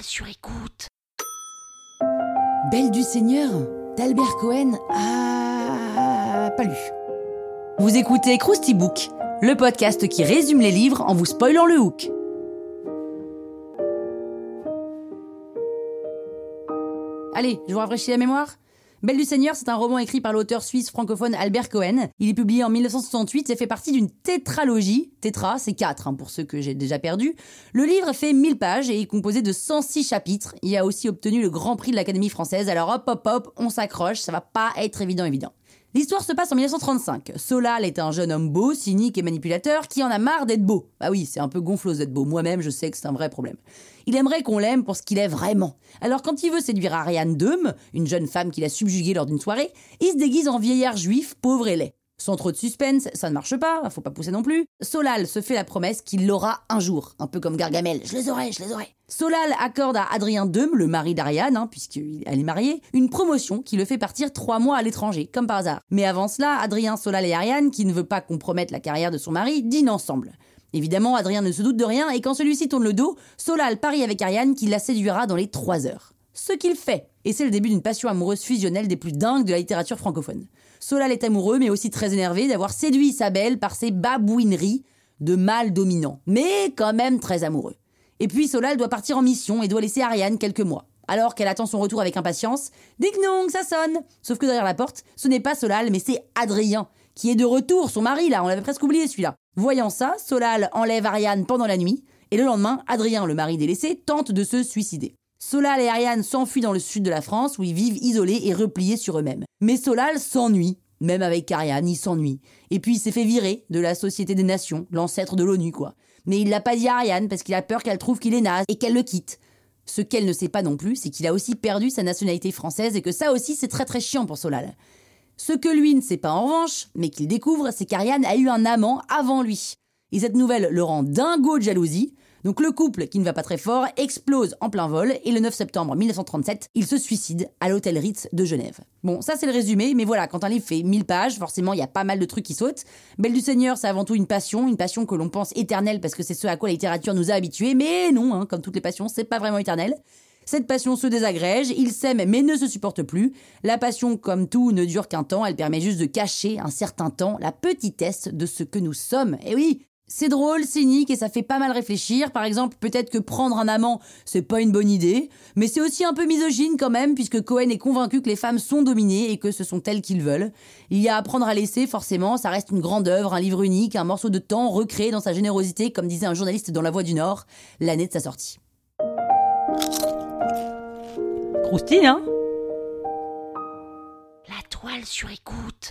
Sur écoute. Belle du Seigneur d'Albert Cohen Ah, pas lu. Vous écoutez Krusty Book, le podcast qui résume les livres en vous spoilant le hook. Allez, je vous rafraîchis la mémoire Belle du Seigneur, c'est un roman écrit par l'auteur suisse francophone Albert Cohen. Il est publié en 1968 et fait partie d'une tétralogie. Tétra, c'est 4 hein, pour ceux que j'ai déjà perdus. Le livre fait 1000 pages et est composé de 106 chapitres. Il a aussi obtenu le Grand Prix de l'Académie française. Alors hop hop hop, on s'accroche, ça va pas être évident évident. L'histoire se passe en 1935. Solal est un jeune homme beau, cynique et manipulateur qui en a marre d'être beau. Bah oui, c'est un peu gonflos d'être beau. Moi-même, je sais que c'est un vrai problème. Il aimerait qu'on l'aime pour ce qu'il est vraiment. Alors quand il veut séduire Ariane Deum, une jeune femme qu'il a subjuguée lors d'une soirée, il se déguise en vieillard juif pauvre et laid. Sans trop de suspense, ça ne marche pas, faut pas pousser non plus. Solal se fait la promesse qu'il l'aura un jour, un peu comme Gargamel. Je les aurai, je les aurai. Solal accorde à Adrien Deum, le mari d'Ariane, hein, puisqu'elle est mariée, une promotion qui le fait partir trois mois à l'étranger, comme par hasard. Mais avant cela, Adrien, Solal et Ariane, qui ne veut pas compromettre la carrière de son mari, dînent ensemble. Évidemment, Adrien ne se doute de rien et quand celui-ci tourne le dos, Solal parie avec Ariane qu'il la séduira dans les trois heures. Ce qu'il fait, et c'est le début d'une passion amoureuse fusionnelle des plus dingues de la littérature francophone. Solal est amoureux, mais aussi très énervé d'avoir séduit sa belle par ses babouineries de mâle dominant, mais quand même très amoureux. Et puis Solal doit partir en mission et doit laisser Ariane quelques mois. Alors qu'elle attend son retour avec impatience, ding dong, ça sonne Sauf que derrière la porte, ce n'est pas Solal, mais c'est Adrien, qui est de retour, son mari là, on l'avait presque oublié celui-là. Voyant ça, Solal enlève Ariane pendant la nuit, et le lendemain, Adrien, le mari délaissé, tente de se suicider. Solal et Ariane s'enfuient dans le sud de la France où ils vivent isolés et repliés sur eux-mêmes. Mais Solal s'ennuie. Même avec Ariane, il s'ennuie. Et puis il s'est fait virer de la Société des Nations, l'ancêtre de l'ONU, quoi. Mais il l'a pas dit à Ariane parce qu'il a peur qu'elle trouve qu'il est naze et qu'elle le quitte. Ce qu'elle ne sait pas non plus, c'est qu'il a aussi perdu sa nationalité française et que ça aussi c'est très très chiant pour Solal. Ce que lui ne sait pas en revanche, mais qu'il découvre, c'est qu'Ariane a eu un amant avant lui. Et cette nouvelle le rend dingo de jalousie, donc le couple, qui ne va pas très fort, explose en plein vol et le 9 septembre 1937, il se suicide à l'hôtel Ritz de Genève. Bon, ça c'est le résumé, mais voilà, quand un livre fait 1000 pages, forcément il y a pas mal de trucs qui sautent. Belle du Seigneur, c'est avant tout une passion, une passion que l'on pense éternelle parce que c'est ce à quoi la littérature nous a habitués, mais non, hein, comme toutes les passions, c'est pas vraiment éternel. Cette passion se désagrège, ils s'aiment mais ne se supportent plus. La passion, comme tout, ne dure qu'un temps, elle permet juste de cacher un certain temps la petitesse de ce que nous sommes. Et oui, c'est drôle, cynique et ça fait pas mal réfléchir. Par exemple, peut-être que prendre un amant, c'est pas une bonne idée, mais c'est aussi un peu misogyne quand même, puisque Cohen est convaincu que les femmes sont dominées et que ce sont elles qu'ils veulent. Il y a à apprendre à laisser, forcément, ça reste une grande œuvre, un livre unique, un morceau de temps recréé dans sa générosité, comme disait un journaliste dans La Voix du Nord, l'année de sa sortie. Croustille, hein? La toile sur écoute.